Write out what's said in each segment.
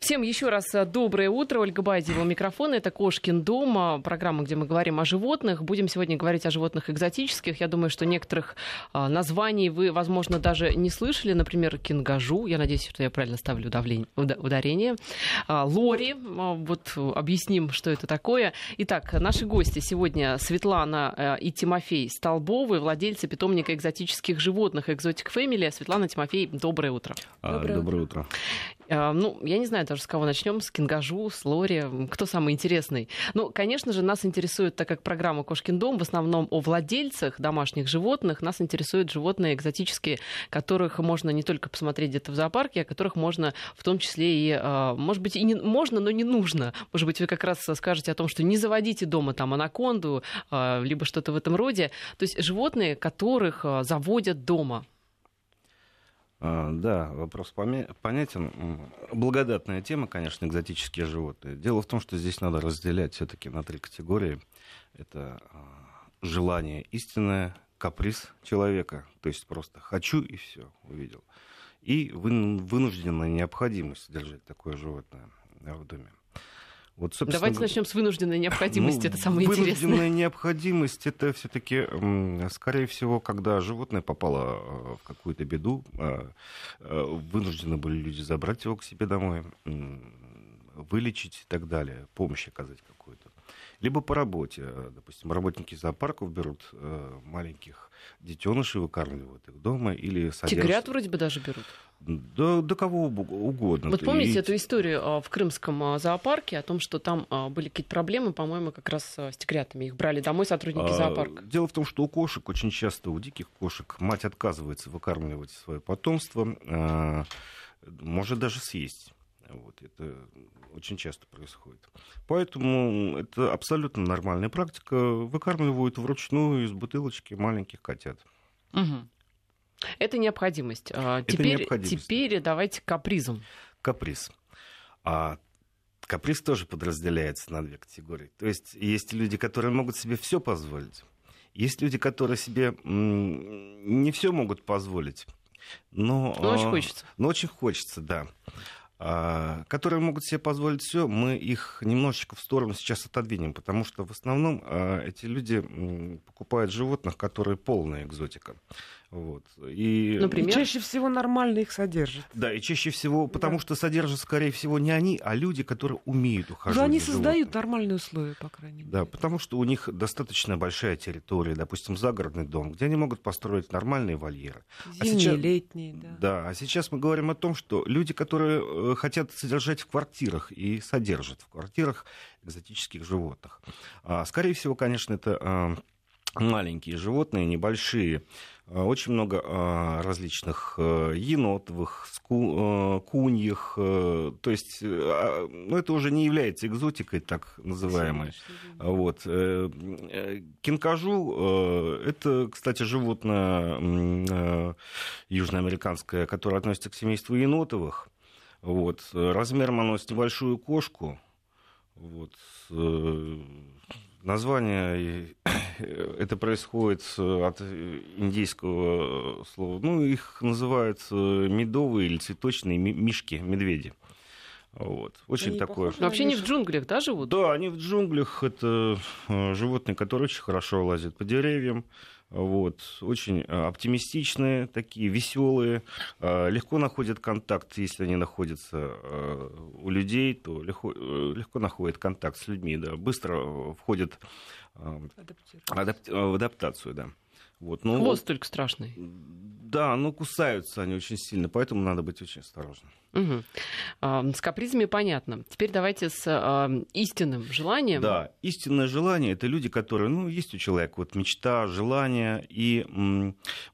Всем еще раз э, доброе утро. Ольга Бадьева, микрофон. Это «Кошкин дом», а, программа, где мы говорим о животных. Будем сегодня говорить о животных экзотических. Я думаю, что некоторых а, названий вы, возможно, даже не слышали. Например, кингажу. Я надеюсь, что я правильно ставлю ударение. А, лори. Вот объясним, что это такое. Итак, наши гости сегодня Светлана э, и Тимофей Столбовы, владельцы питомника экзотических животных «Экзотик Фэмили». Светлана, Тимофей, доброе утро. Доброе, доброе утро. Ну, я не знаю даже, с кого начнем, с Кингажу, с Лори, кто самый интересный. Ну, конечно же, нас интересует, так как программа «Кошкин дом» в основном о владельцах домашних животных, нас интересуют животные экзотические, которых можно не только посмотреть где-то в зоопарке, а которых можно в том числе и, а, может быть, и не, можно, но не нужно. Может быть, вы как раз скажете о том, что не заводите дома там анаконду, а, либо что-то в этом роде. То есть животные, которых а, заводят дома. А, да, вопрос понятен. Благодатная тема, конечно, экзотические животные. Дело в том, что здесь надо разделять все-таки на три категории. Это а, желание истинное, каприз человека, то есть просто хочу и все увидел. И вынужденная необходимость держать такое животное в доме. Вот, Давайте начнем с вынужденной необходимости, ну, это самое вынужденная интересное. Вынужденная необходимость, это все-таки, скорее всего, когда животное попало э, в какую-то беду, э, э, вынуждены были люди забрать его к себе домой, вылечить и так далее, помощь оказать какую-то либо по работе. Э, допустим, работники зоопарков берут маленьких детенышей, выкармливают их дома или содержат... Тигрят вроде бы даже берут. Да, да кого угодно. Вот помните и... эту историю а, в крымском а, зоопарке о том, что там а, были какие-то проблемы, по-моему, как раз с тигрятами. Их брали домой сотрудники зоопарка. Дело в том, что у кошек очень часто, у диких кошек, мать отказывается выкармливать свое потомство, может даже съесть. Вот, это очень часто происходит. Поэтому это абсолютно нормальная практика. Выкармливают вручную из бутылочки маленьких котят. Угу. Это необходимость. А, это теперь, необходимость. теперь давайте к капризам. Каприз. А каприз тоже подразделяется на две категории. То есть есть люди, которые могут себе все позволить. Есть люди, которые себе не все могут позволить. Но, но очень хочется. Но очень хочется, да. А, которые могут себе позволить все, мы их немножечко в сторону сейчас отодвинем, потому что в основном а, эти люди покупают животных, которые полная экзотика. Вот. И... Например? И чаще всего нормально их содержат. Да, и чаще всего, потому да. что содержат, скорее всего, не они, а люди, которые умеют ухаживать. Но они создают животным. нормальные условия, по крайней мере. Да, потому что у них достаточно большая территория, допустим, загородный дом, где они могут построить нормальные вольеры. А Зимние, а сейчас... летние, да. Да, а сейчас мы говорим о том, что люди, которые э, хотят содержать в квартирах и содержат в квартирах экзотических животных. А, скорее всего, конечно, это а, маленькие животные, небольшие, очень много а, различных э, енотовых, э, куньих, э, то есть ну, это уже не является экзотикой, так называемой. Вот. Кинкажу – это, кстати, животное южноамериканское, которое относится к семейству енотовых. Вот. Размером оно с небольшую кошку. Вот. Название это происходит от индейского слова. Ну, их называют медовые или цветочные мишки, медведи. Вот. Очень они такое. Вообще не в джунглях, да, живут? Да, они в джунглях. Это э, животные, которые очень хорошо лазят по деревьям. Вот, очень э, оптимистичные, такие веселые, э, легко находят контакт, если они находятся э, у людей, то легко, легко находят контакт с людьми, да, быстро входят в адаптацию, да. Вот, ну, Хвост только страшный. Да, но кусаются они очень сильно, поэтому надо быть очень осторожным. Угу. С капризами понятно. Теперь давайте с э, истинным желанием. Да, истинное желание это люди, которые, ну, есть у человека вот мечта, желание, и,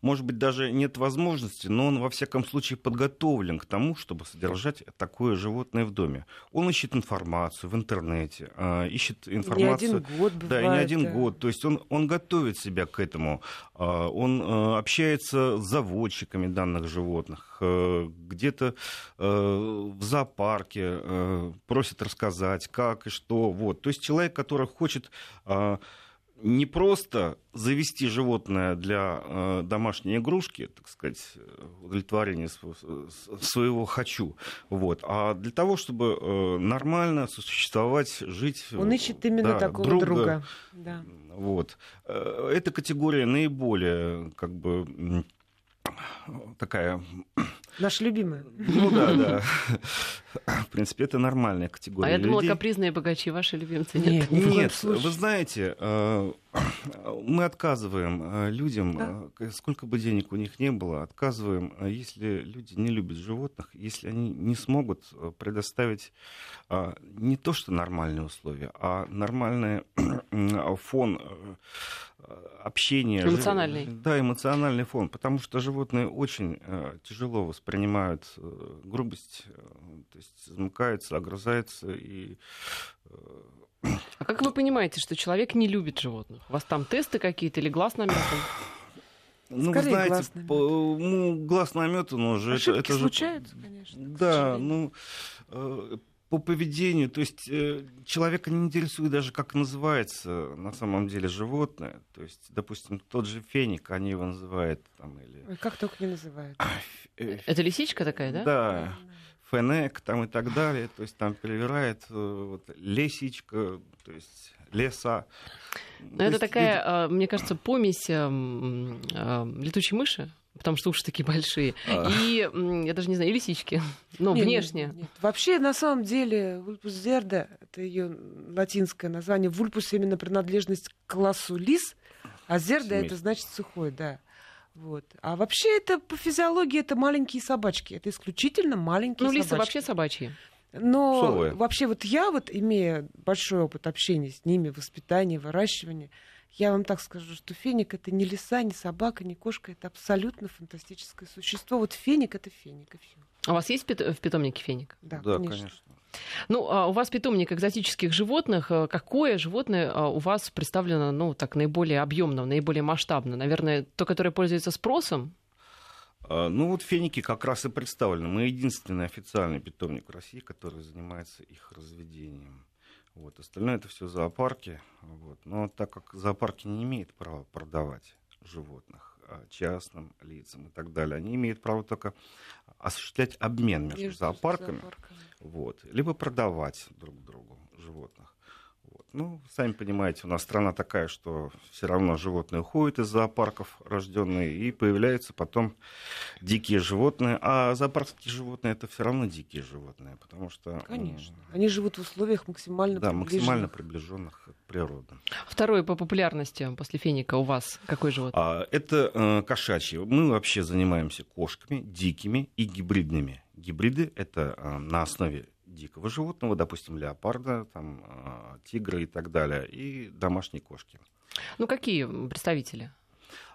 может быть, даже нет возможности, но он, во всяком случае, подготовлен к тому, чтобы содержать такое животное в доме. Он ищет информацию в интернете, э, ищет информацию. Не один год бывает, Да, и не один да. год. То есть он, он готовит себя к этому. Э, он э, общается с заводчиками данных животных, э, где-то Э, в зоопарке, просит рассказать, как и что. Вот. То есть человек, который хочет э, не просто завести животное для э, домашней игрушки, так сказать, удовлетворения своего хочу, вот, а для того, чтобы э, нормально существовать, жить. Он ищет именно да, такого друга. друга. Да. Вот. Э, эта категория наиболее как бы такая Наша любимая. Ну да, да. В принципе, это нормальная категория. А я думала, людей. капризные богачи ваши любимцы. Нет, нет, нет вы знаете, э, мы отказываем э, людям, да? Э, сколько бы денег у них не было, отказываем, если люди не любят животных, если они не смогут предоставить не то, что нормальные условия, а нормальный фон общения. Эмоциональный. Да, эмоциональный фон, потому что животные очень тяжело воспринимают грубость, то есть замыкаются, огрызаются и а как вы понимаете, что человек не любит животных? У вас там тесты какие-то или глаз наметан? Ну, Скорее, вы знаете, глаз наметан. По, ну, глаз наметан уже. Ошибки это, это случаются, же... конечно. Да, ну, э, по поведению, то есть э, человека не интересует даже, как называется на самом деле животное. То есть, допустим, тот же феник, они его называют там или... Ой, как только не называют. Э, это лисичка такая, да? Да. Фенек там и так далее, то есть там перевирает э, вот, лесичка, то есть леса. Но это такая, люди... А, мне кажется, помесь а, летучей мыши, потому что уши такие большие. А... И, я даже не знаю, и лисички, но нет, внешне. Нет, нет. Вообще, на самом деле, вульпус зерда, это ее латинское название, вульпус именно принадлежность к классу лис, а зерда Семейство. это значит сухой, да. Вот. А вообще это по физиологии это маленькие собачки. Это исключительно маленькие ну, собачки. Ну, лисы вообще собачьи. Но Совые. вообще вот я вот, имея большой опыт общения с ними, воспитания, выращивания, я вам так скажу, что феник это не лиса, не собака, не кошка, это абсолютно фантастическое существо. Вот феник это феник и все. А у вас есть в питомнике феник? Да, да конечно. конечно. Ну, а у вас питомник экзотических животных. Э, какое животное а, у вас представлено, ну, так, наиболее объемно, наиболее масштабно? Наверное, то, которое пользуется спросом? А, ну вот феники как раз и представлены. Мы единственный официальный питомник в России, который занимается их разведением. Вот. Остальное это все зоопарки. Вот. Но так как зоопарки не имеют права продавать животных частным лицам и так далее, они имеют право только осуществлять обмен между, между зоопарками. зоопарками вот, либо продавать друг другу животных. Вот. Ну, сами понимаете, у нас страна такая, что все равно животные уходят из зоопарков рожденные, и появляются потом дикие животные. А зоопаркские животные это все равно дикие животные, потому что... Конечно. Они живут в условиях максимально Да, максимально приближенных к природе. Второе по популярности после феника у вас какой животное? А, это э, кошачьи. Мы вообще занимаемся кошками, дикими и гибридными гибриды — это а, на основе дикого животного, допустим, леопарда, там, а, тигра и так далее, и домашние кошки. Ну, какие представители?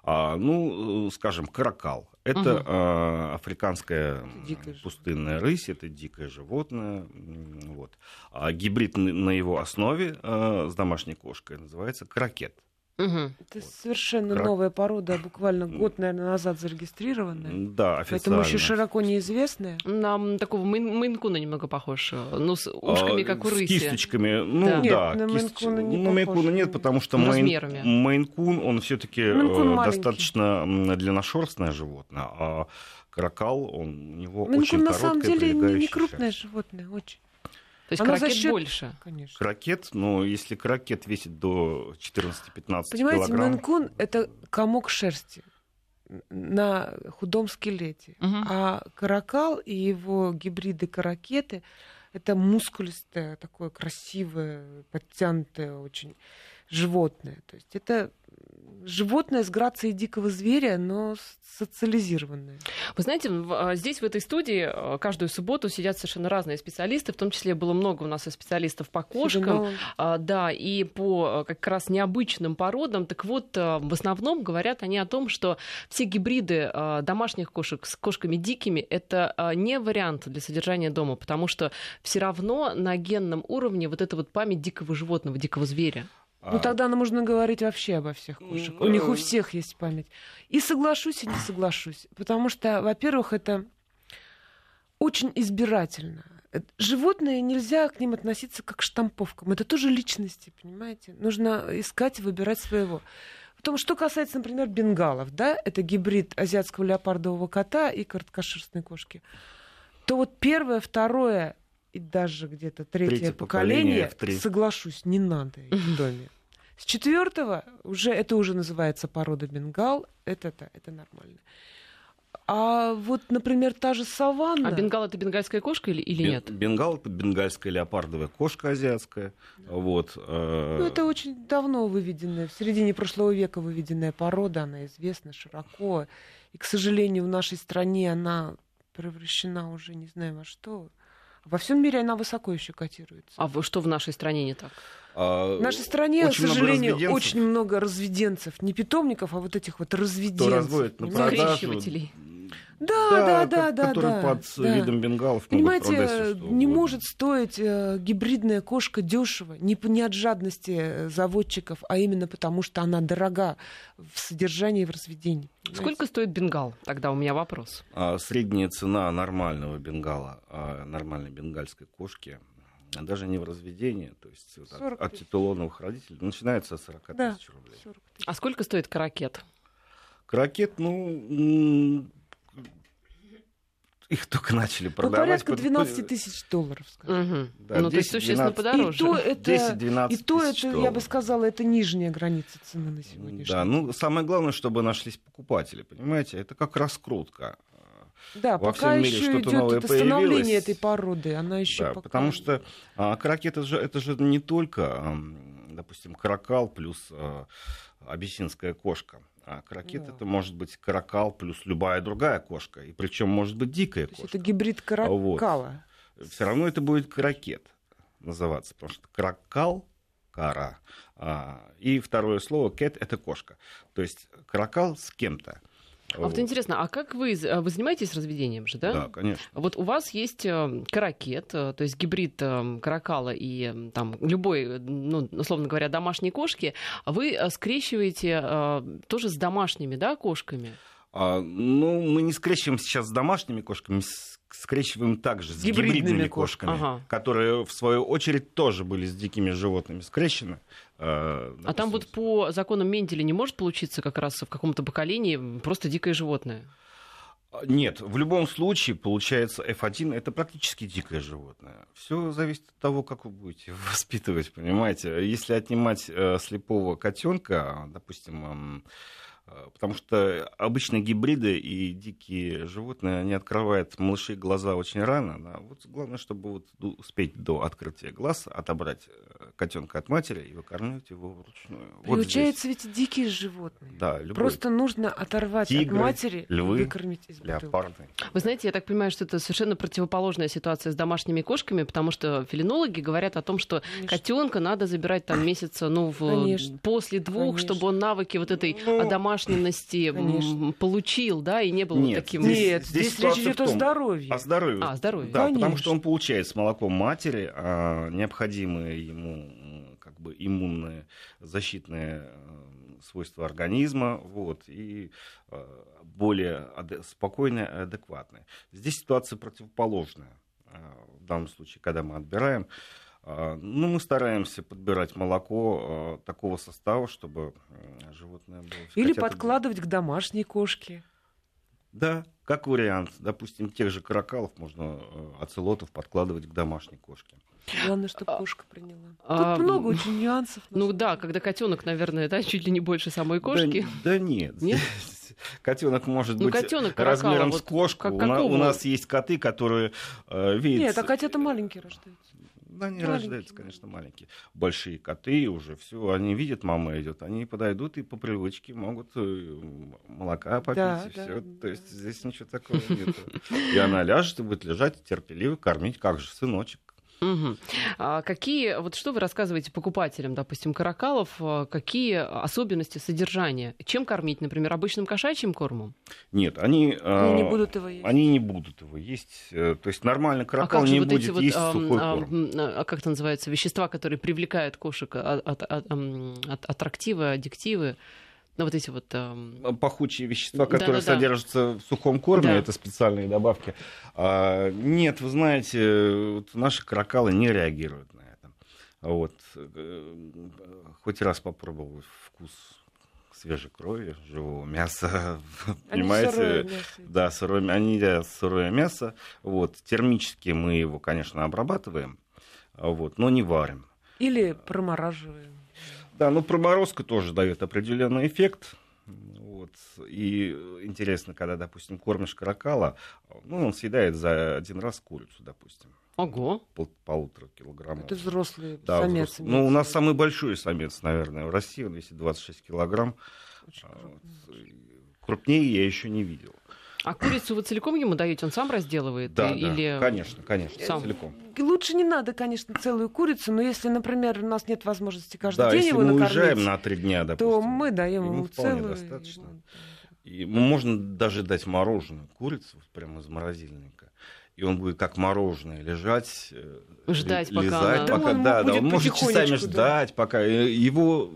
А, ну, скажем, каракал. Это угу. а, африканская дикая пустынная рысь, это дикое животное. Вот. А гибрид на его основе а, с домашней кошкой называется каракет. Угу. Это совершенно Крак... новая порода, буквально год, наверное, назад зарегистрированная. Да, официально. Поэтому еще широко неизвестная. Нам такого мейн- мейнкуна немного похож. Ну, с ушками, а, как у рыси. С кисточками. Ну, да. Нет, да. На кист... мейнкуна не ну, мейнкуна нет, потому что мейн... мейнкун, он все таки э, достаточно длинношерстное животное, а каракал, он, у него мейнкун, очень на самом деле не крупное животное, очень. То есть Оно крокет счет... больше? Конечно. Крокет, но если крокет весит до 14-15 Понимаете, килограмм... Понимаете, это комок шерсти на худом скелете. Угу. А каракал и его гибриды каракеты это мускулистое, такое красивое, подтянутое очень животное. То есть это животное с грацией дикого зверя, но социализированное. Вы знаете, а, здесь, в этой студии, а, каждую субботу сидят совершенно разные специалисты, в том числе было много у нас и специалистов по кошкам, а, да, и по как раз необычным породам. Так вот, в основном говорят они о том, что все гибриды домашних кошек с кошками дикими — это не вариант для содержания дома, потому что все равно на генном уровне вот эта вот память дикого животного, дикого зверя. Ну, тогда нам можно говорить вообще обо всех кошек. У них у всех есть память. И соглашусь, и не соглашусь. Потому что, во-первых, это очень избирательно. Животные нельзя к ним относиться как к штамповкам. Это тоже личности, понимаете? Нужно искать и выбирать своего. Потом, что касается, например, бенгалов, да, это гибрид азиатского леопардового кота и короткошерстной кошки, то вот первое, второе и даже где-то третье, третье поколение, поколение соглашусь, не надо их в доме. С четвертого уже это уже называется порода бенгал, это это, это нормально. А вот, например, та же саванна... А бенгал это бенгальская кошка или, или нет? Бенгал это бенгальская леопардовая кошка азиатская. Да. Вот, э... Ну, это очень давно выведенная, в середине прошлого века выведенная порода, она известна широко. И, к сожалению, в нашей стране она превращена уже не знаю во что. Во всем мире она высоко еще котируется. А что в нашей стране не так? А, в нашей стране, к сожалению, много очень много разведенцев, не питомников, а вот этих вот разведенцев. Кто разводит на продажу. Да, да, да, да. Который да, под да. видом бенгалов Понимаете, не может стоить э, гибридная кошка дешево, не, не от жадности э, заводчиков, а именно потому, что она дорога в содержании и в разведении. Понимаете? Сколько стоит бенгал? Тогда у меня вопрос. А, средняя цена нормального бенгала, а, нормальной бенгальской кошки даже не в разведении, то есть вот от, от титулонных родителей, начинается с 40 да, тысяч рублей. Тысяч. А сколько стоит каракет? Каракет, ну, их только начали продавать. Ну, порядка 12 тысяч долларов, скажем. Угу. Да, ну, 10, то есть существенно 12... подороже. И то это, 10-12 и то это, долларов. я бы сказала, это нижняя граница цены на сегодняшний Да, ну, самое главное, чтобы нашлись покупатели, понимаете? Это как раскрутка. Да, Во пока всем мире еще идет это становление этой породы, она еще да, пока... Потому что а, каракет это же, это же не только, а, допустим, каракал плюс а, абиссинская кошка. А крокет да. это может быть каракал плюс любая другая кошка. И причем может быть дикая То кошка. Это гибрид каракала. Вот. Все равно это будет крокет называться, потому что каракал кара. А, и второе слово кет это кошка. То есть каракал с кем-то. А вот интересно, а как вы, вы занимаетесь разведением же, да? Да, конечно. Вот у вас есть э, каракет, э, то есть гибрид э, каракала и там любой, ну, условно говоря, домашней кошки. Вы скрещиваете тоже с домашними, да, кошками? А, ну, мы не скрещиваем сейчас с домашними кошками, скрещиваем также с гибридными, гибридными кошками, ага. которые, в свою очередь, тоже были с дикими животными скрещены. Э, а там вот по законам Менделя не может получиться как раз в каком-то поколении просто дикое животное? Нет, в любом случае, получается, F1 это практически дикое животное. Все зависит от того, как вы будете воспитывать, понимаете. Если отнимать э, слепого котенка, допустим, Э, потому что обычно гибриды и дикие животные, они открывают малышей глаза очень рано. Да. Вот главное, чтобы вот успеть до открытия глаз отобрать э, котенка от матери и выкормить его вручную. Получается, вот ведь дикие животные. Да, любой. Просто нужно оторвать Тигры, от матери львы, и выкормить из леопарды. Вы знаете, я так понимаю, что это совершенно противоположная ситуация с домашними кошками, потому что фелинологи говорят о том, что котенка надо забирать там месяца, ну, в, после двух, Конечно. чтобы он навыки вот этой ну, домашней домашненности Конечно. получил, да, и не был Нет, таким... Нет, здесь, здесь речь идет о здоровье. О здоровье. А, здоровье. Да, Конечно. потому что он получает с молоком матери а, необходимые ему как бы иммунные защитные свойства организма, вот, и э, более спокойные и адекватные. Здесь ситуация противоположная. Э, в данном случае, когда мы отбираем а, ну, мы стараемся подбирать молоко а, такого состава, чтобы животное было... Или подкладывать к домашней кошке. Да, как вариант. Допустим, тех же каракалов можно, э, оцелотов, подкладывать к домашней кошке. Главное, чтобы а, кошка приняла. Тут а, много очень нюансов. Ну да, когда котенок, наверное, да, чуть ли не больше самой кошки. Да, да нет. Нет? Котенок может ну, быть котенок, размером вот с кошку. Как, у, на, у нас есть коты, которые э, видят... Нет, а котята маленькие рождаются. Да, они маленькие. рождаются, конечно, маленькие. Большие коты уже все, они видят, мама идет, они подойдут и по привычке могут э, молока попить да, и все. Да. То есть здесь ничего такого нет. И она ляжет и будет лежать терпеливо кормить, как же, сыночек. Угу. А какие, вот что вы рассказываете покупателям, допустим, каракалов, а, какие особенности содержания? Чем кормить, например, обычным кошачьим кормом? Нет, они, они не будут его есть. Они не будут его есть. Э, то есть нормальный каракал а не вот будет вот, есть а, сухой а, корм. А как это называется? Вещества, которые привлекают кошек, от, от, от, от, аттрактивы, аддиктивы? На вот эти вот... Э... Пахучие вещества, которые да, да, содержатся в сухом корме, да. это специальные добавки. А, нет, вы знаете, вот наши крокалы не реагируют на это. Вот. Э, хоть раз попробовал вкус свежей крови, живого мяса, они понимаете? Сырое мясо. Да, сырое, они едят сырое мясо. Вот. Термически мы его, конечно, обрабатываем, вот, но не варим. Или промораживаем. Да, ну проморозка тоже дает определенный эффект. Вот. И интересно, когда, допустим, кормишь каракала, ну, он съедает за один раз курицу, допустим. Ого. Пол, полутора килограммов. Это взрослый да, самец. Взрослый. Ну, у нас самый большой самец, наверное, в России. Он весит 26 килограмм. Очень вот. Крупнее я еще не видел. А курицу вы целиком ему даете? Он сам разделывает? Да, или... да конечно, конечно, сам. целиком. Лучше не надо, конечно, целую курицу, но если, например, у нас нет возможности каждый да, день если его мы накормить, уезжаем на три дня, допустим, то мы даем ему целую. достаточно. И можно даже дать мороженую курицу прямо из морозильника и он будет как мороженое лежать, э, ждать, лизать, пока, да, пока да, да, он может часами ждать, да. пока э, его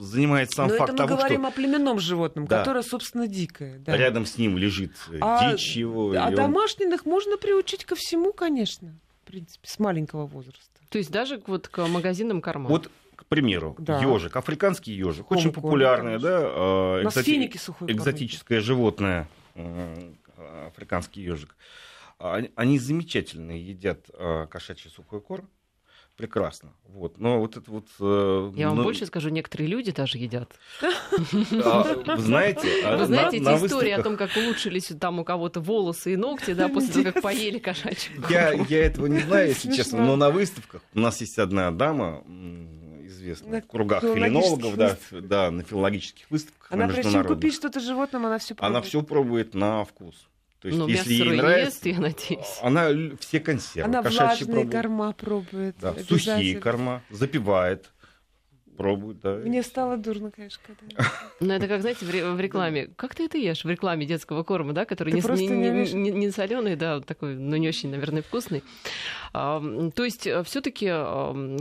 занимает сам Но факт это мы того, говорим что... о племенном животном, да. которое, собственно, дикое. Да. Рядом с ним лежит э, а, дичь его. А он... домашних можно приучить ко всему, конечно, в принципе, с маленького возраста. То есть даже вот к магазинным кормам? Вот к примеру, да. ежик, африканский ежик, очень популярное, да, экзоти... экзотическое животное, африканский ежик. Они замечательно едят а, кошачий сухой корм. Прекрасно. Вот. Но вот это вот... Э, Я вам ну... больше скажу, некоторые люди даже едят. А, вы знаете, а, Вы знаете эти истории о том, как улучшились там у кого-то волосы и ногти, да, после того, как поели кошачий я, я этого не знаю, если честно, но на выставках у нас есть одна дама, известная в кругах филинологов, да, да, на филологических выставках. Она прежде чем купить что-то животным, она все пробует. Она все пробует на вкус. То есть, Но если ей нравится, ест, я надеюсь. Она все консервы. Она влажные пробует. корма пробует. Да, сухие корма, запивает пробуют, да. Мне стало дурно, конечно, когда... Ну, это как, знаете, в рекламе. Как ты это ешь в рекламе детского корма, да, который не, не, не, не, не соленый, да, такой, но не очень, наверное, вкусный. А, то есть, э, все-таки,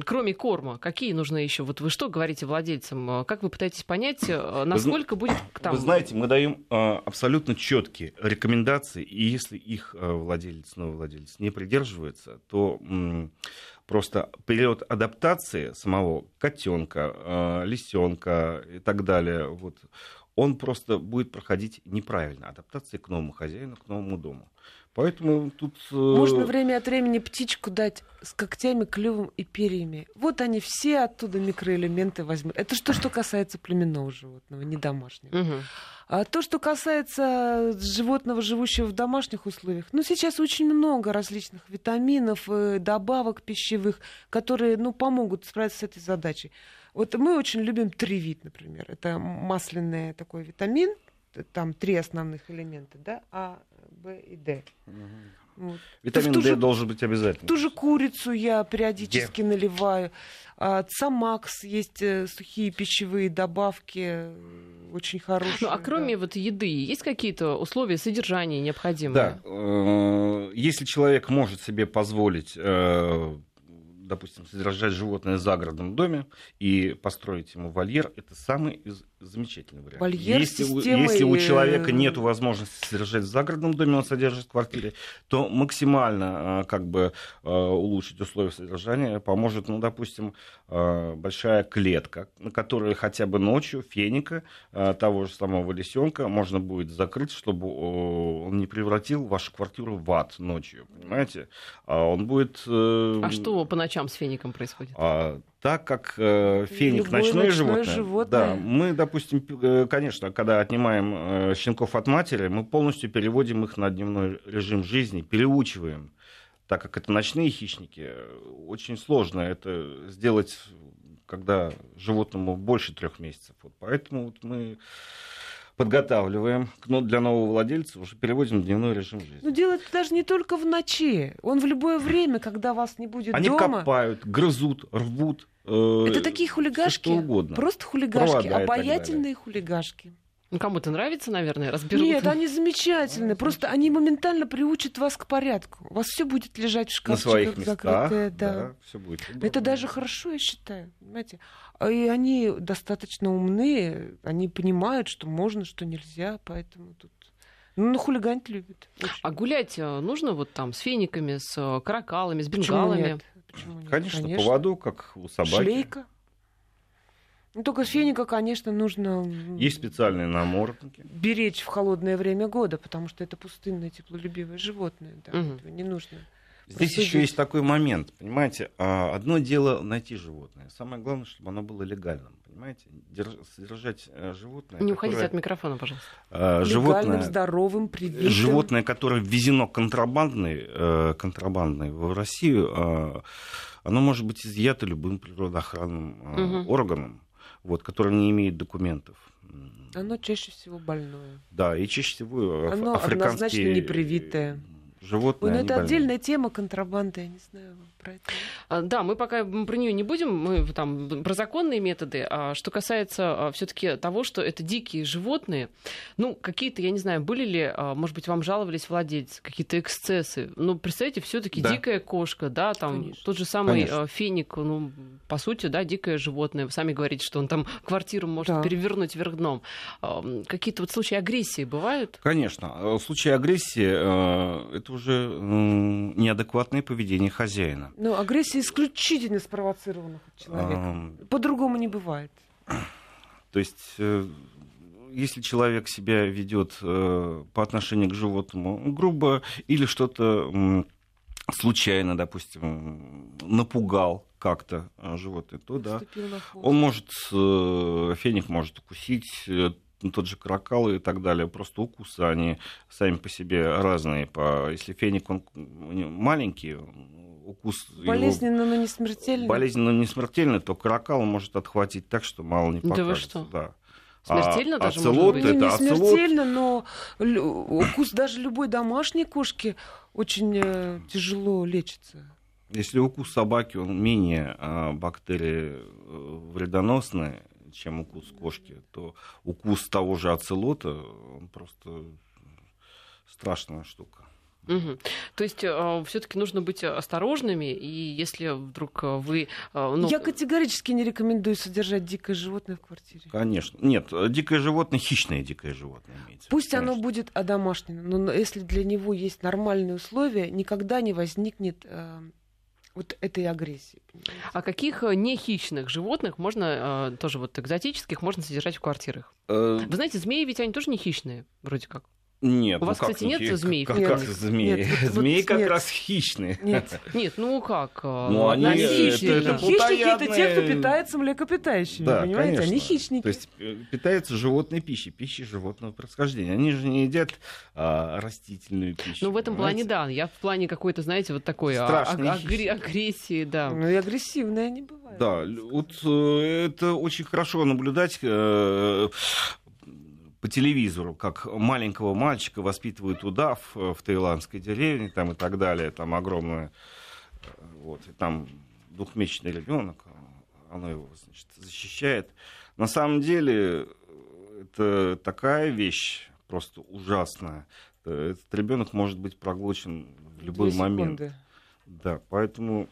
кроме корма, какие нужны еще? Вот вы что говорите владельцам? Как вы пытаетесь понять, э, насколько вы, будет там... Вы знаете, мы даем а, абсолютно четкие рекомендации, и если их э, владелец, новый владелец не придерживается, то Просто период адаптации самого котенка, э, лисенка и так далее, вот, он просто будет проходить неправильно. Адаптация к новому хозяину, к новому дому. Поэтому тут... Э, Можно время от времени птичку дать с когтями, клювом и перьями. Вот они все оттуда микроэлементы возьмут. Это что, что касается племенного животного, не домашнего. Угу. А то, что касается животного, живущего в домашних условиях, ну, сейчас очень много различных витаминов, э, добавок пищевых, которые, ну, помогут справиться с этой задачей. Вот мы очень любим тривит, например. Это масляный такой витамин, там три основных элемента, да, А, Б и Д. Угу. Вот. Витамин Д же, должен быть обязательно. Ту же курицу я периодически Где? наливаю. А, Цамакс есть э, сухие пищевые добавки, очень хорошие. Ну, а кроме да. вот еды, есть какие-то условия содержания необходимые? Да. Э, если человек может себе позволить э, допустим, содержать животное в загородном доме и построить ему вольер, это самый замечательный вариант. Вольер если, если у человека нет возможности содержать в загородном доме, он содержит в квартире, то максимально а, как бы а, улучшить условия содержания поможет, ну, допустим, а, большая клетка, на которой хотя бы ночью феника, того же самого лисенка, можно будет закрыть, чтобы он не превратил вашу квартиру в ад ночью, понимаете? А он будет... Э, а что по ночам с феником происходит? Так как э, феник Любое ночное, животное, животное, да, мы, допустим, э, конечно, когда отнимаем э, щенков от матери, мы полностью переводим их на дневной режим жизни, переучиваем, так как это ночные хищники, очень сложно это сделать, когда животному больше трех месяцев. Вот поэтому вот мы подготавливаем для нового владельца, уже переводим в дневной режим жизни. Ну, дело даже не только в ночи. Он в любое время, когда вас не будет Они дома... Они копают, грызут, рвут, Э, это такие хулигашки, угодно. просто хулигашки, Провода обаятельные хулигашки. Ну, кому-то нравится, наверное, разберут. Нет, они замечательные. Просто они моментально приучат вас к порядку. У вас все будет лежать в шкафчиках, На своих местах, закрытое. Да. да, все будет. Это даже хорошо, я считаю. Понимаете? А И они достаточно умные, они понимают, что можно, что нельзя, поэтому тут... Ну, хулиганить любят. очень. А гулять э, нужно вот там с фениками, с э, каракалами, с Почему бенгалами? нет? Почему нет? Конечно, поводу, как у собаки. Шлейка. Ну, только с феника, конечно, нужно Есть специальные намордники. беречь в холодное время года, потому что это пустынное теплолюбивое животное. Да, Мгм. этого не нужно. Здесь Посудить. еще есть такой момент, понимаете, а, одно дело найти животное, самое главное, чтобы оно было легальным, понимаете, Держ- содержать э, животное, Не уходите которое, от микрофона, пожалуйста. Легальным, животное, здоровым, привитым. животное, которое ввезено контрабандной, э, контрабандной в Россию, э, оно может быть изъято любым природоохранным Мгм. органом, вот, который не имеет документов. Оно чаще всего больное. Да, и чаще всего аф- Оно африканские однозначно непривитое. Животные. Ой, ну это больные. отдельная тема контрабанды, я не знаю про это. А, Да, мы пока про нее не будем, мы там про законные методы. А что касается все-таки того, что это дикие животные, ну, какие-то, я не знаю, были ли, а, может быть, вам жаловались владельцы, какие-то эксцессы. Ну, представьте, все-таки Да. дикая кошка, да, там Конечно. тот же самый Конечно. а, феник, ну, по сути, да, дикое животное. Вы сами говорите, что он там квартиру может Да. перевернуть вверх дном. А, Какие-то вот случаи агрессии бывают? Конечно. Э, В случае агрессии э, это уже неадекватное поведение хозяина. Но агрессия исключительно спровоцирована от человека. Ам, По-другому не бывает. То есть, э, если человек себя ведет э, по отношению к животному грубо или что-то м, случайно, допустим, напугал как-то э, животное, то да. Он может, э, феник может укусить, э, ну, тот же каракал и так далее. Просто укусы, они сами по себе разные. По, если феник, он маленький, укус его Болезненно, но не смертельно. болезненно, но не смертельный, то каракал может отхватить так, что мало не Да вы покажется. что? Да. Смертельно а, даже оцелот может быть? Ну, это не оцелот. смертельно, но лю- укус даже любой домашней кошки очень э, тяжело лечится. Если укус собаки, он менее а, бактерии э, вредоносный, чем укус кошки, то укус того же оцелота, он просто страшная штука. Мгм. То есть все-таки нужно быть осторожными, и если вдруг э, вы... э, ну, Я категорически не рекомендую содержать дикое животное в квартире. Конечно. Нет, дикое животное, хищное дикое животное имеется. Пусть оно конечно. будет одомашнено, но если для него есть нормальные условия, никогда не возникнет э, вот этой агрессии. понимаете? А каких э, нехищных животных можно, э, тоже вот экзотических, можно содержать в квартирах? Э, Вы знаете, змеи ведь они тоже не хищные, вроде как. Нет, У вас, как кстати, нет хи- змей? Как, Нет. как змеи? Нет, вот- вот змеи как нет. раз хищные. Нет. Нет, ну как? э, Ну, они, относительно. это- это Хищники это те, кто питается млекопитающими, Да, понимаете? конечно. Они хищники. То есть э, питаются животной пищей, пищей животного происхождения. Они же не едят а, растительную пищу. Ну, в этом плане, понимаете? да. Я в плане какой-то, знаете, вот такой а- а- агре- хищники. агрессии, да. Ну и агрессивные они бывают. Да, вот э, это очень хорошо наблюдать э, по телевизору, как маленького мальчика воспитывают удав э, в таиландской деревне там, и так далее, там огромное, э, вот, и там двухмесячный ребенок, оно его значит, защищает. На самом деле э, это такая вещь просто ужасная. Этот ребенок может быть проглочен в любой Две момент. секунды. Да, поэтому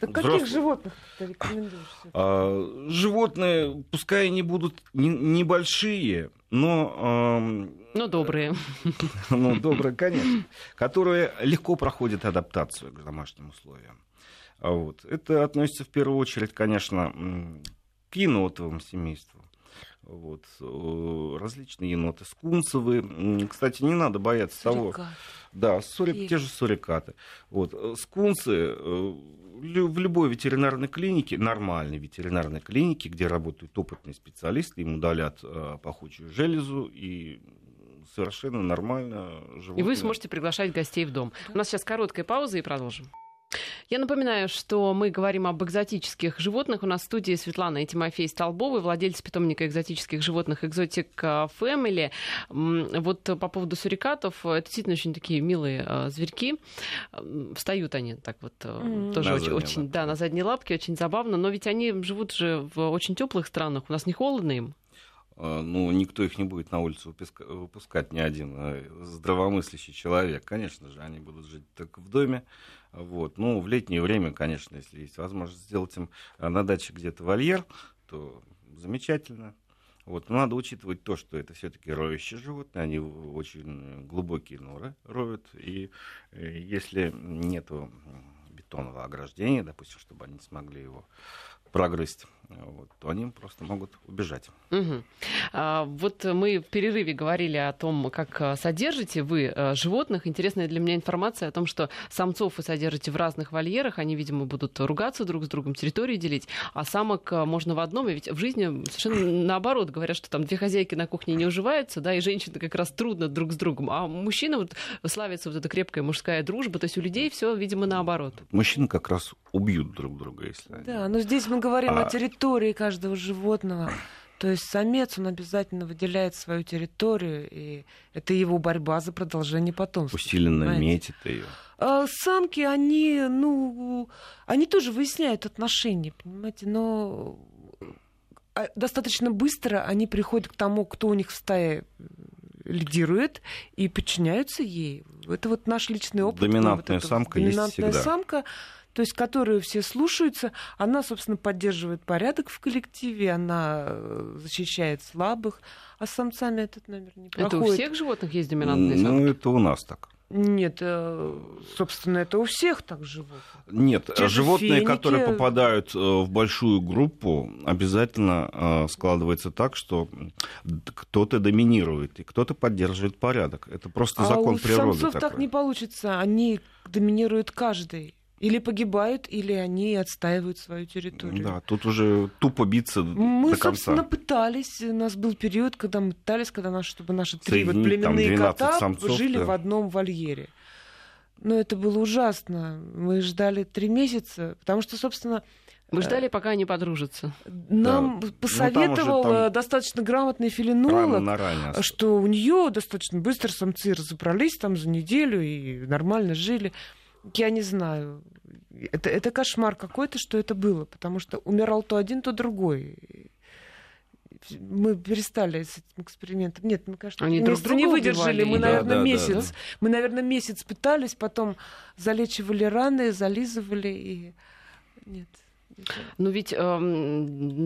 Так каких Взрослый. животных ты рекомендуешь? А, Животные, пускай они будут не- небольшие, но ам, Ну, добрые. ну, добрые, конечно, которые легко проходят адаптацию к домашним условиям. Вот. Это относится в первую очередь, конечно, к енотовым семействам. Вот. Э, Различные еноты, скунсовые. Кстати, не надо бояться того, Сурикат. да, сурик- те же сурикаты. Вот. э, Скунсы э, в любой ветеринарной клинике, нормальной ветеринарной клинике, где работают опытные специалисты, им удалят пахучую железу и совершенно нормально живут. И вы сможете приглашать гостей в дом. У нас сейчас короткая пауза и продолжим. Я напоминаю, что мы говорим об экзотических животных. У нас в студии Светлана и Тимофей Столбовы, владельцы питомника экзотических животных «Экзотик Фэмили». Вот по поводу сурикатов, это действительно очень такие милые э, зверьки. Встают они так вот Мгм. тоже На очень, задние очень- да, на задние лапки, очень забавно. Но ведь они живут же в очень теплых странах. У нас не холодно им. э, ну, никто их не будет на улицу выпускать, ни один э, здравомыслящий человек. Конечно же, они будут жить только в доме. Вот. Ну, в летнее время, конечно, если есть возможность сделать им на даче где-то вольер, то замечательно. Вот. Но надо учитывать то, что это все-таки роющие животные, они очень глубокие норы роют, и если нету бетонного ограждения, допустим, чтобы они смогли его прогрызть, вот, то они просто могут убежать. Угу. А, вот мы в перерыве говорили о том, как а, содержите вы а, животных. Интересная для меня информация о том, что самцов вы содержите в разных вольерах. Они, видимо, будут ругаться друг с другом, территории делить. А самок а, можно в одном. И ведь в жизни совершенно наоборот. Говорят, что там две хозяйки на кухне не уживаются, да, и женщины как раз трудно друг с другом. А мужчина вот славится вот эта крепкая мужская дружба. То есть у людей все, видимо, наоборот. Мужчины как раз убьют друг друга, если Да, но здесь мы говорим а... о территории каждого животного. То есть самец, он обязательно выделяет свою территорию, и это его борьба за продолжение потомства. Усиленно понимаете? метит ее. А самки, они, ну, они тоже выясняют отношения, понимаете, но а, достаточно быстро они приходят к тому, кто у них в стае лидирует и подчиняются ей. Это вот наш личный опыт. Доминантная вот самка доминантная есть всегда. самка то есть которую все слушаются. Она, собственно, поддерживает порядок в коллективе, она э, защищает слабых, а с самцами этот номер не проходит. Это у всех животных есть доминантные самки? Ну, это у нас так. Нет, э, собственно, это у всех так живут. Нет, Те животные, феники... которые попадают э, в большую группу, обязательно складывается так, что кто-то доминирует и кто-то поддерживает порядок. Это просто а закон у природы. Самцов такой. так не получится. Они доминируют каждый. Или погибают, или они отстаивают свою территорию. Да, тут уже тупо биться мы, до конца. Мы, собственно, пытались. У нас был период, когда мы пытались, когда наши, чтобы наши три вот племенные кота самцов, жили да. в одном вольере. Но это было ужасно. Мы ждали три месяца, потому что, собственно, вы ждали, пока они подружатся. Нам да. посоветовал ну, там достаточно грамотный филинолог, что у нее достаточно быстро самцы разобрались там за неделю и нормально жили. Я не знаю. Это, это кошмар какой-то, что это было, потому что умирал то один, то другой. Мы перестали с этим экспериментом. Нет, мы, кажется, Они друг друга не выдержали. Убивали. Мы, наверное, да, месяц. Да, да. Мы, наверное, месяц пытались, потом залечивали раны, зализывали и нет. Ну ведь, э,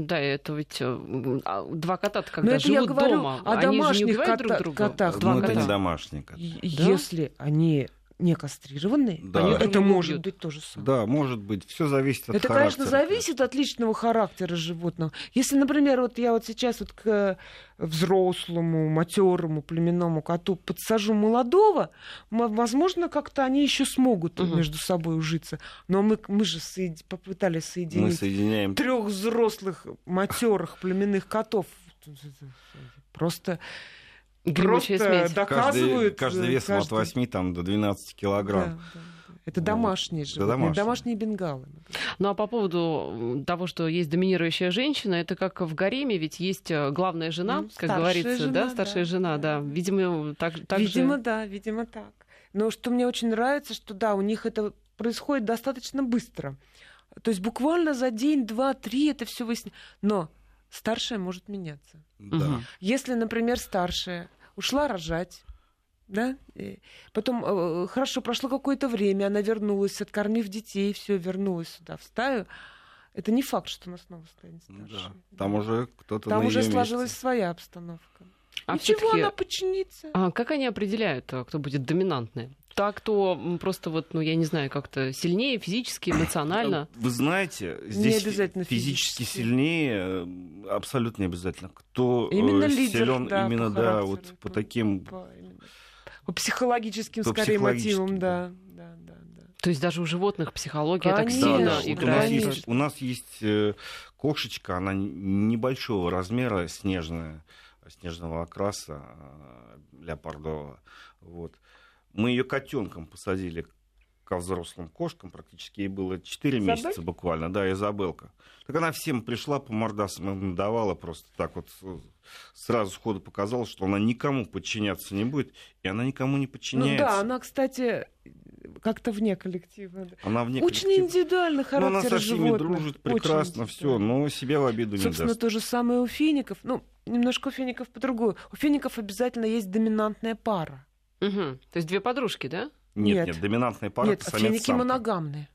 да, это ведь э, два кота когда Но это живут я говорю дома, о они домашних же не кота- друг друга. котах. Ну, Два это кота. не домашний кот. Если они не кастрированные, Да. они- это может быть то же самое. Да, может быть. Все зависит от Это, характера. конечно, зависит от личного характера животного. Если, например, вот я вот сейчас вот к взрослому, матерому племенному коту подсажу молодого, возможно, как-то они еще смогут Мгм. между собой ужиться. Но мы, мы же соед- попытались Мы соединить соединяем трех взрослых матерых племенных котов. Просто, просто доказывают. каждый, каждый э, весом от каждый- 8 там, до 12 килограмм. Да, да. Это домашние животные, домашние. домашние бенгалы. Ну а по поводу того, что есть доминирующая женщина, это как в гареме, ведь есть э, главная жена, Ну, как говорится, жена, да, старшая да, жена, да. да. Видимо, так, так видимо, же. да, видимо, так. Но что мне очень нравится, что да, у них это происходит достаточно быстро. То есть буквально за день, два, три это все выясняется. Но старшая может меняться. Да. Если, например, старшая ушла рожать, да, и потом э, хорошо прошло какое-то время, она вернулась, откормив детей, все вернулась сюда в стаю. Это не факт, что она снова станет старшей. Да. Там уже кто-то Там на уже сложилась месте. своя обстановка. А Ничего, она подчинится. а как они определяют, э, кто будет доминантный? Так, кто м, просто вот, ну, я не знаю, как-то сильнее физически, эмоционально. Вы знаете, здесь обязательно физически, физически. сильнее, э, абсолютно не обязательно. Кто э, Именно лидер, силен да, именно, по да, вот по по- таким По, психологическим, По скорее, психологическим, мотивам, да. да, да, да. То есть даже у животных психология так Конечно, сильно Да, да, вот у, нас есть, у нас есть кошечка, она небольшого размера, снежная, снежного окраса, э, леопардового. Вот. Мы ее котенком посадили ко взрослым кошкам, практически ей было 4 Изабель? месяца буквально, да, Изабелка. Так она всем пришла, по мордасам давала, просто так вот э, сразу сходу показала, что она никому подчиняться не будет, и она никому не Ну подчиняется. да, она, кстати, как-то вне коллектива. Она вне Очень коллектива. индивидуально характер Но она со всеми животных. дружит прекрасно, все, но себя в обиду не Собственно, даст. то же самое у фиников. Ну, немножко у фиников по-другому. У фиников обязательно есть доминантная пара. Угу. То есть две подружки, да? Нет, Нет. нет, доминантная пара Нет, это самец финики самка. моногамные.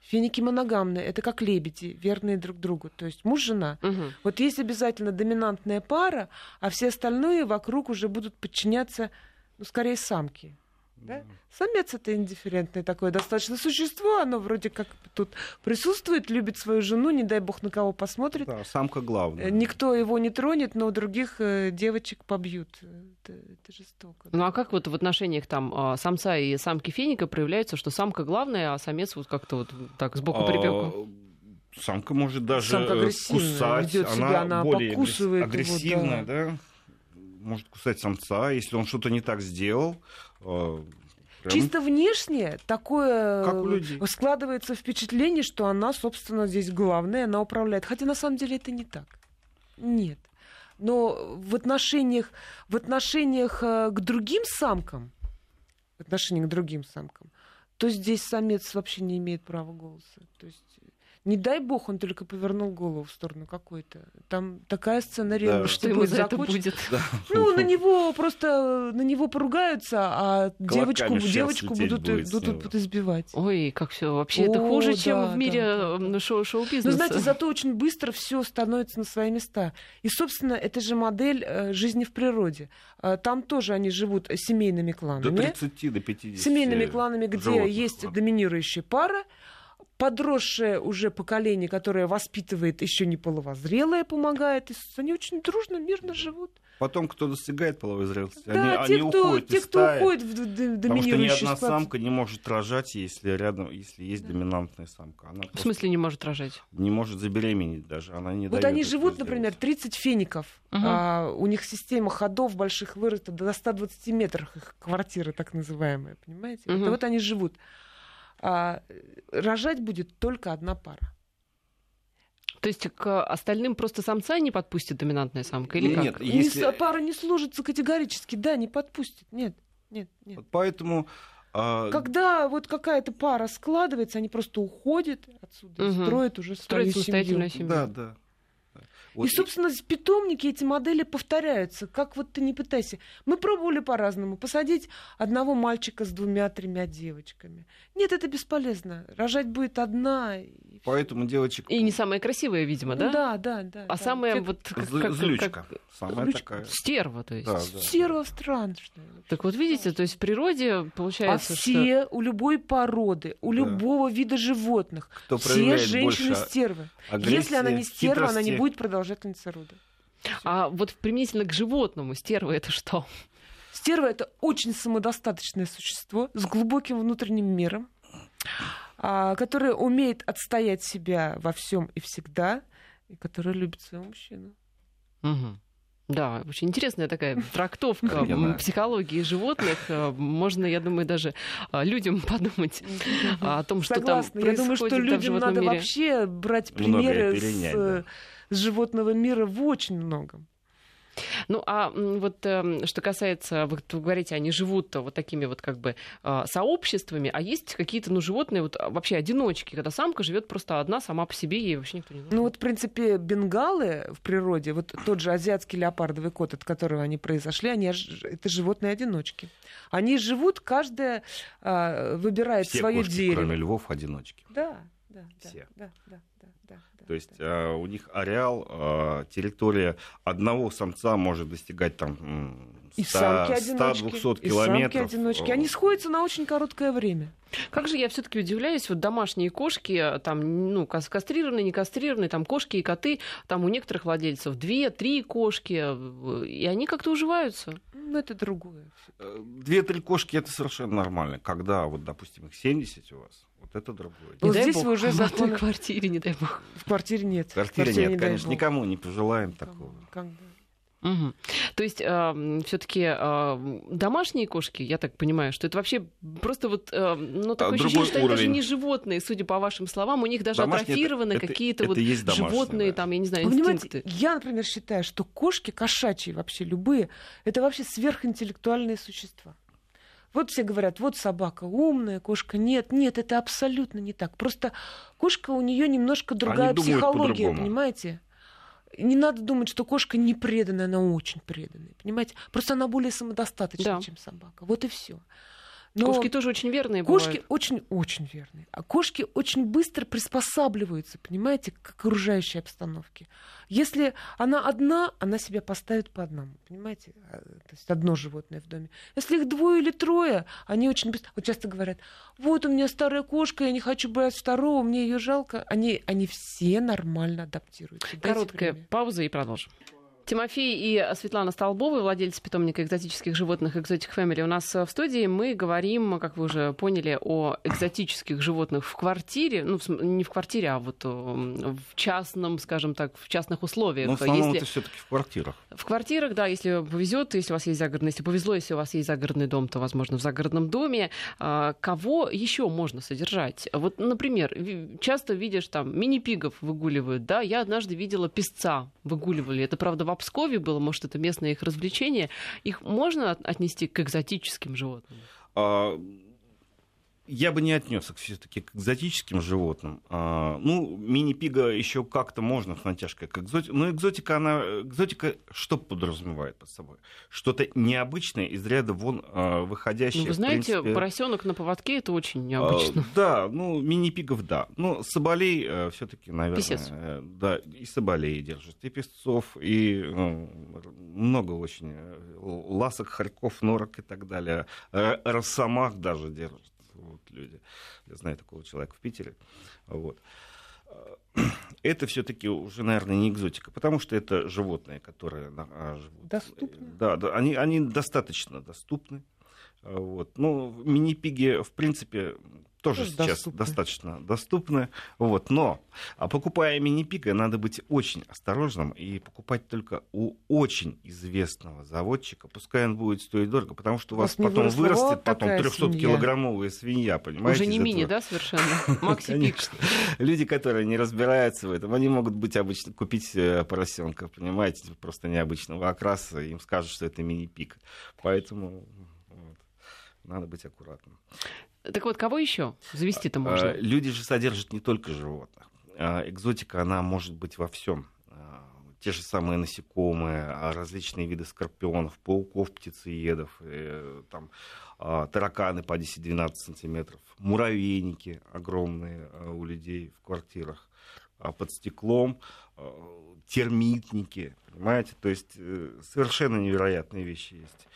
Финики моногамные. Это как лебеди, верные друг другу. То есть муж-жена. Угу. Вот есть обязательно доминантная пара, а все остальные вокруг уже будут подчиняться, ну, скорее, самке. Да? Самец это индифферентное такое достаточно существо, оно вроде как тут присутствует, любит свою жену, не дай бог на кого посмотрит. Да, самка главная. Э, Никто его не тронет, но других э, девочек побьют. Это, это жестоко. Ну а как вот в отношениях там а, самца и самки феника проявляется, что самка главная, а самец вот как-то вот так сбоку А, припеку? Самка может даже Самка э, кусать, себя, она более покусывает его, агрессивная, да. Может кусать самца, если он что-то не так сделал. Э, прям Чисто внешне такое э, складывается впечатление, что она, собственно, здесь главная, она управляет. Хотя на самом деле это не так. Нет. Но в отношениях, в отношениях э, к другим самкам, в отношении к другим самкам, то здесь самец вообще не имеет права голоса. То есть не дай бог, он только повернул голову в сторону какой-то. Там такая сценария, Да. Что ему за это будет? Да. Ну, на него просто на него поругаются, а девочку, девочку будут, будет будут, будут избивать. Ой, как все вообще это О, хуже, да, чем в мире да, шоу- Но шоу-бизнеса. знаете, зато очень быстро все становится на свои места. И, собственно, это же модель э, жизни в природе. Э, Там тоже они живут семейными До кланами. 30, до 50. семейными кланами, где есть доминирующая пара, подросшее уже поколение, которое воспитывает еще не половозрелое, помогает. И они очень дружно, мирно живут. Потом, кто достигает половой зрелости, Да, они, те, они кто, уходят те, из кто стаи, уходит в д- д- Потому что ни одна самка не может рожать, если рядом, если есть доминантная самка. Она В смысле не может рожать? не может забеременеть даже. Она не Вот они живут, сделать. например, 30 феников. Мгм. А, у них система ходов больших вырыта до 120 метров, их квартира так называемая, понимаете? Мгм. Это вот они живут. А, рожать будет только одна пара. То есть к остальным просто самца не подпустит доминантная самка или как? Нет, Не если... пара не служится категорически, да, не подпустит. Нет, нет, нет. Вот Поэтому... а, Когда вот какая-то пара складывается, они просто уходят отсюда и Мгм. строят уже свою семью. самостоятельную семью. Да. да. Вот и, собственно, с питомники эти модели повторяются. Как вот ты не пытайся. Мы пробовали по-разному. Посадить одного мальчика с двумя-тремя девочками. Нет, это бесполезно. Рожать будет одна. и всё. Поэтому девочек... И не самая красивая, видимо, да? Да, да, да. А да. самая вот как, как- злючка. как- Самая Злючка. такая. стерва, то есть. Да, да. Стерва страшная. Так вот видите, то есть в природе А получается, что все у любой породы, у Да. любого вида животных, Кто все женщины больше стервы. агрессии, Если она не стерва, она не хитрости, будет продолжательницей рода. А вот применительно к животному стерва это что? Стерва это очень самодостаточное существо с глубоким внутренним миром, а, которое умеет отстоять себя во всем и всегда, и которое любит своего мужчину. Мгм. Да, очень интересная такая трактовка психологии животных. Э, Можно, я думаю, даже а, людям подумать о том, что там Согласна. Я думаю, что происходит людям надо мире. вообще брать примеры с, э, с животного мира в очень многом. Ну, а вот эм, что касается, вы говорите, они живут вот такими вот как бы а, сообществами, а есть какие-то, ну, животные, вот а, вообще одиночки, когда самка живет просто одна, сама по себе, ей вообще никто не нужен. Ну вот, в принципе, бенгалы в природе, вот тот же азиатский леопардовый кот, от которого они произошли, они это животные-одиночки. Они живут, каждая а, выбирает все свое кошки, дерево. кроме львов, одиночки. Да, да, да, Все. да, да, да, да, да, То есть да. а, у них ареал, а, территория одного самца может достигать там м, и 100, самки-одиночки, 100-200 и километров. самки-одиночки. О, Они сходятся на очень короткое время. Как же я все-таки удивляюсь, вот домашние кошки, там, ну, кас- кастрированные, не кастрированные, там кошки и коты, там у некоторых владельцев две-три кошки, э, и они как-то уживаются. Ну, это другое. э, Две-три кошки это совершенно нормально. Когда, вот, допустим, их 70 у вас, вот это другое. Не здесь бог, вы уже в одной законы- квартире, не дай бог. В квартире нет. В квартире нет, не конечно, никому не пожелаем такого. никогда. Мгм. То есть все-таки домашние кошки, я так понимаю, что это вообще просто вот э, ну, такое другой ощущение, что они даже уровень. не животные, судя по вашим словам, у них даже Домашние атрофированы это- какие-то это вот животные, да. там, я не знаю, инстинкты. я, например, считаю, что кошки, кошачьи вообще любые, это вообще сверхинтеллектуальные существа. Вот все говорят, вот собака умная, кошка нет. Нет, это абсолютно не так. Просто кошка у нее немножко другая Они психология, понимаете? Не надо думать, что кошка не преданная, она очень преданная, понимаете? Просто она более самодостаточна, да. чем собака. Вот и все. Но кошки тоже очень верные Кошки очень-очень верные. А кошки очень быстро приспосабливаются, понимаете, к окружающей обстановке. Если она одна, она себя поставит по одному, понимаете? А, то есть одно животное в доме. Если их двое или трое, они очень быстро... Вот часто говорят, вот у меня старая кошка, я не хочу брать второго, мне ее жалко. Они, они все нормально адаптируются. Короткая пауза и продолжим. Тимофей и Светлана Столбовы, владельцы питомника экзотических животных Exotic Family, у нас в студии. Мы говорим, как вы уже поняли, о экзотических животных в квартире. Ну, не в квартире, а вот в частном, скажем так, в частных условиях. Но в основном если... это все-таки в квартирах. В квартирах, да, если повезет, если у вас есть загородный, если повезло, если у вас есть загородный дом, то, возможно, в загородном доме. А, кого еще можно содержать? Вот, например, часто видишь там мини-пигов выгуливают, да, я однажды видела песца выгуливали. Это, правда, в Пскове было, может, это местное их развлечение. Их можно отнести к экзотическим животным? А, я бы не отнес их все-таки к экзотическим животным. А, ну, мини-пига еще как-то можно с натяжкой к экзотике. Но экзотика, она, экзотика что подразумевает под собой? Что-то необычное, из ряда вон а, выходящее. Ну, вы знаете, принципе... поросенок на поводке это очень необычно. А, да, ну, мини-пигов, да. Ну, соболей э, все-таки, наверное. Писец. Э, да, и соболей держат, и песцов, и ну, много очень э, ласок, хорьков, норок и так далее. Росомах даже держат вот люди. Я знаю такого человека в Питере. Вот. Это все-таки уже, наверное, не экзотика, потому что это животные, которые а, живут. Доступны. Да, да они, они достаточно доступны. Вот. Ну, мини-пиги, в принципе, тоже ну, сейчас доступны. достаточно доступны. Вот. Но, а покупая мини-пика, надо быть очень осторожным и покупать только у очень известного заводчика. Пускай он будет стоить дорого, потому что у вас, вас потом вырастет вот потом 300-килограммовая свинья, понимаете? Уже не мини, да, совершенно? Макси-пик. Люди, которые не разбираются в этом, они могут быть обычно купить э, поросенка, понимаете, просто необычного окраса, им скажут, что это мини-пик. Поэтому надо быть аккуратным. Так вот, кого еще завести-то можно? А, люди же содержат не только животных. А, экзотика, она может быть во всем. А, те же самые насекомые, различные виды скорпионов, пауков, птицеедов, э, там, тараканы по 10-12 сантиметров, муравейники огромные у людей в квартирах, под стеклом, термитники, понимаете? То есть э, совершенно невероятные вещи есть.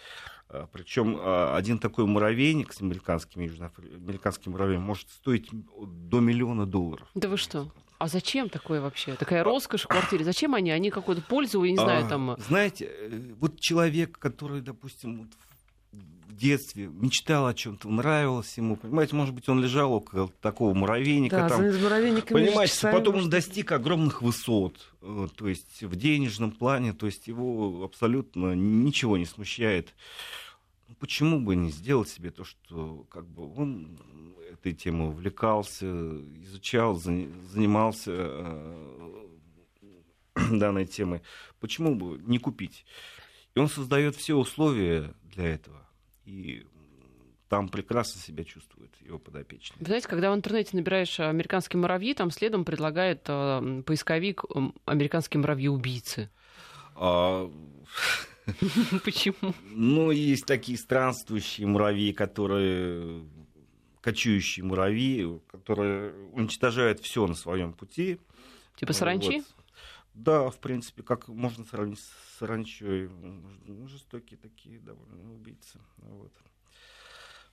А, Причем а, один такой муравейник с американским, американским муравьем может стоить до миллиона долларов. Да вы что? А зачем такое вообще? Такая роскошь в квартире. Зачем они? Они какую-то пользу, я не знаю, а, там... Знаете, э, вот человек, который, допустим, в детстве мечтал о чем-то, нравилось ему, понимаете, может быть, он лежал около такого муравейника, да, там, понимаете, потом он достиг огромных высот, э, то есть в денежном плане, то есть его абсолютно ничего не смущает. Почему бы не сделать себе то, что как бы он этой темой увлекался, изучал, занимался э, данной темой, почему бы не купить? И он создает все условия для этого. И там прекрасно себя чувствует его подопечный. Вы знаете, когда в интернете набираешь американские муравьи, там следом предлагает э, поисковик американские муравьи-убийцы. А... Почему? Ну, есть такие странствующие муравьи, которые кочующие муравьи, которые уничтожают все на своем пути. Типа саранчи? Вот. Да, в принципе, как можно сравнить с саранчой. Жестокие такие довольно убийцы. Вот.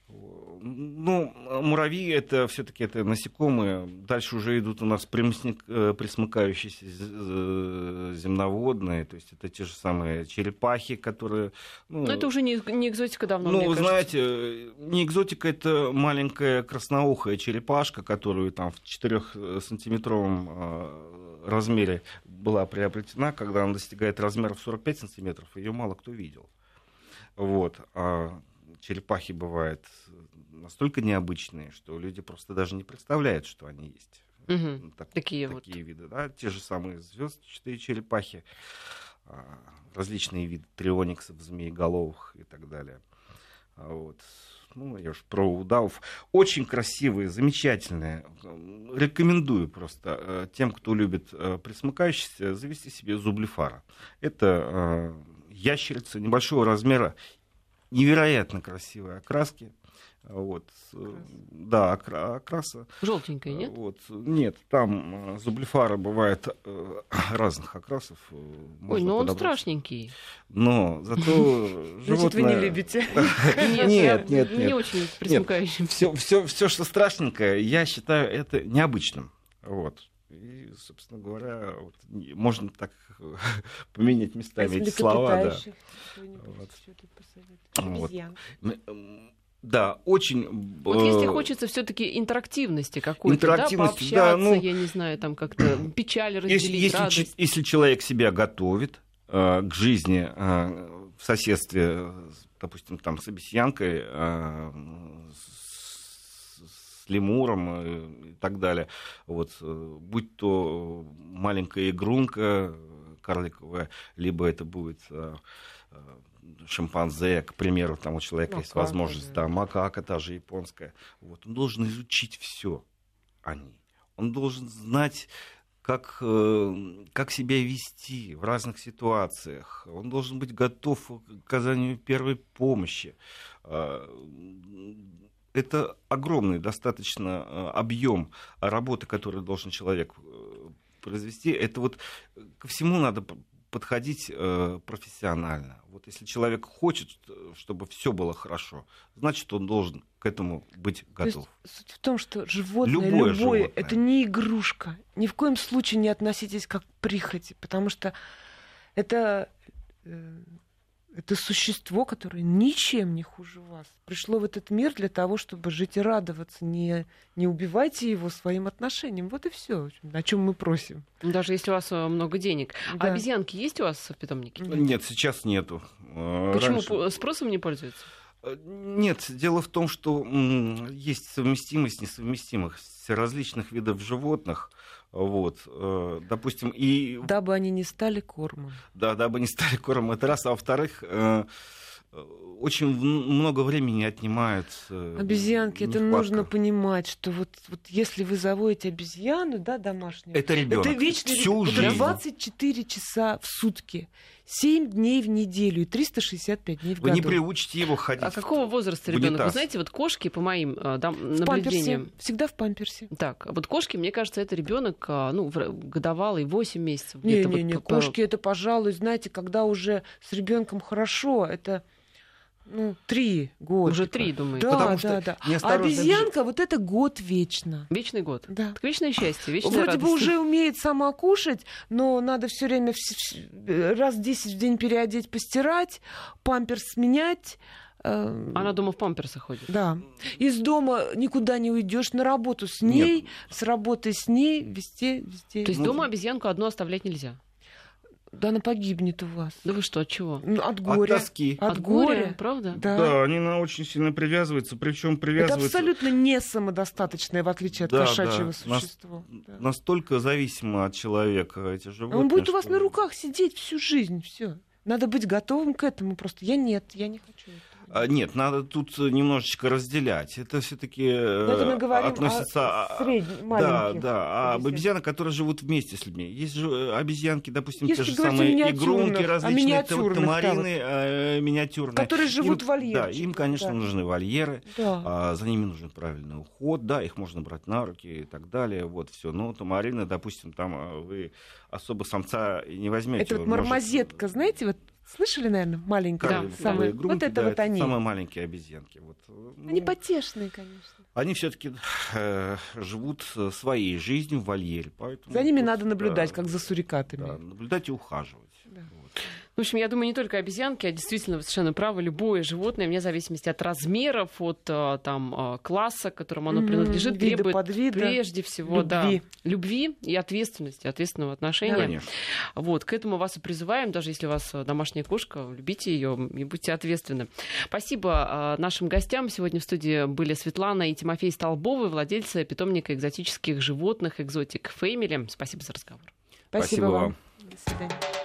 Ну, муравьи это все-таки это насекомые. Дальше уже идут у нас примсник, э, присмыкающиеся э, земноводные, то есть это те же самые черепахи, которые. Ну, Но это уже не, не экзотика давно. Ну, вы знаете, не экзотика это маленькая красноухая черепашка, которую там в 4-сантиметровом э, размере была приобретена, когда она достигает размеров 45 сантиметров, ее мало кто видел. Вот. А черепахи бывают настолько необычные, что люди просто даже не представляют, что они есть. Угу. Так, такие, такие вот. виды, да, те же самые звездчатые черепахи, а, различные виды триониксов, змееголовых и так далее. А вот. Ну, я уж про удавов, очень красивые, замечательные. Рекомендую просто э, тем, кто любит э, присмыкающихся, завести себе зублифара. Это ящерица небольшого размера, невероятно красивые окраски. Вот. Да, окраса. Желтенькая, нет? Вот. Нет, там зублифара бывает разных окрасов. Ой, но ну он страшненький. Но зато животное... Значит, вы не любите. Нет, нет, нет. Не очень присмыкающим. Все, все, все, что страшненькое, я считаю это необычным. Вот. И, собственно говоря, вот, можно так поменять местами эти слова. Да. Вот. Да, очень. Вот если э, хочется все-таки интерактивности какой-то, да, пообщаться, да, ну, я не знаю, там как-то печаль разделить, если, если, радость. если человек себя готовит э, к жизни э, в соседстве, допустим, там с обезьянкой, э, с, с лемуром э, и так далее, вот, э, будь то маленькая игрунка карликовая, либо это будет шимпанзе, к примеру, там у человека макака, есть возможность, да, макака та же японская. Вот, он должен изучить все о ней. Он должен знать, как, э, как себя вести в разных ситуациях. Он должен быть готов к оказанию первой помощи. А, это огромный достаточно э, объем работы, который должен человек э, произвести. Это вот ко всему надо подходить э, профессионально. Вот если человек хочет, чтобы все было хорошо, значит, он должен к этому быть готов. То есть, суть в том, что животное любое, любое животное. это не игрушка. Ни в коем случае не относитесь как к прихоти, потому что это э, это существо, которое ничем не хуже вас. Пришло в этот мир для того, чтобы жить и радоваться. Не, не убивайте его своим отношением. Вот и все, о чем мы просим. Даже если у вас э, много денег. А да. А обезьянки есть у вас в питомнике? Нет, сейчас нету. Э, Почему Раньше... спросом не пользуются? Э, нет, дело в том, что есть совместимость несовместимых различных видов животных. Вот, э, допустим, и... Дабы они не стали кормом. Да, дабы не стали кормом, это раз. А во-вторых, э, очень много времени отнимают. Э, Обезьянки, это нужно понимать, что вот, вот если вы заводите обезьяну, да, домашнюю, это ребенок. Это вечный Всю это жизнь. 24 часа в сутки. 7 дней в неделю и 365 дней в Вы году. не приучите его ходить. А какого возраста ребенок? Вы знаете, вот кошки, по моим э, да, наблюдениям... Памперсе. Всегда в памперсе. Так, а вот кошки, мне кажется, это ребенок а, ну, годовалый, 8 месяцев. Не, не, не, вот, кошки это, пожалуй, знаете, когда уже с ребенком хорошо, это ну, три года. Уже три, думаю. Да, Потому да, да. А обезьянка, вот это год вечно. Вечный год. Да. Так вечное счастье, вечная Вроде радость. бы уже умеет сама кушать, но надо все время раз в 10 в день переодеть, постирать, памперс менять. Э, Она дома в памперсах ходит. Да. Из дома никуда не уйдешь, на работу с ней, Нет. с работы с ней, везде, везде. То есть дома обезьянку одну оставлять нельзя? Да она погибнет у вас. Да вы что, от чего? Ну, от горя. От тоски. От, от горя, горя, правда? Да. да, они на очень сильно привязываются, причем привязываются... Это абсолютно не самодостаточное, в отличие от да, кошачьего да. существа. Нас... Да. Настолько зависимо от человека эти животные. Он будет у вас что... на руках сидеть всю жизнь, все. Надо быть готовым к этому просто. Я нет, я не хочу этого. А, нет, надо тут немножечко разделять. Это все-таки э, относится... О среднем, да, да, а об обезьянах, которые живут вместе с людьми. Есть же э, обезьянки, допустим, Если те же самые игрунки а различные, а тамарины э, миниатюрные. Которые живут им, в вольере. Да, им, конечно, да. нужны вольеры, да. а, за ними нужен правильный уход, да, их можно брать на руки и так далее, вот все. Но тамарины, допустим, там вы особо самца не возьмете. Это вот мармозетка, может... знаете, вот Слышали, наверное, маленькая? Да, самые, да. вот это да, вот это они. Самые маленькие обезьянки. Вот. Ну, они потешные, конечно. Они все-таки э, живут своей жизнью в вольере. Поэтому за ними вот, надо наблюдать, да, как за сурикатами. Да, наблюдать и ухаживать. Да. В общем, я думаю, не только обезьянки, а действительно, вы совершенно правы, любое животное, вне зависимости от размеров, от э, там, э, класса, к которому оно принадлежит, mm-hmm. требует подвида, прежде всего любви. Да, любви и ответственности, ответственного отношения. Конечно. Вот, к этому вас и призываем, даже если у вас э, домашняя кошка, любите ее и будьте ответственны. Спасибо нашим гостям. Сегодня в студии были Светлана и Тимофей Столбовы, владельцы питомника экзотических животных «Экзотик Фэмили». Спасибо за разговор. Спасибо, Спасибо вам. До свидания.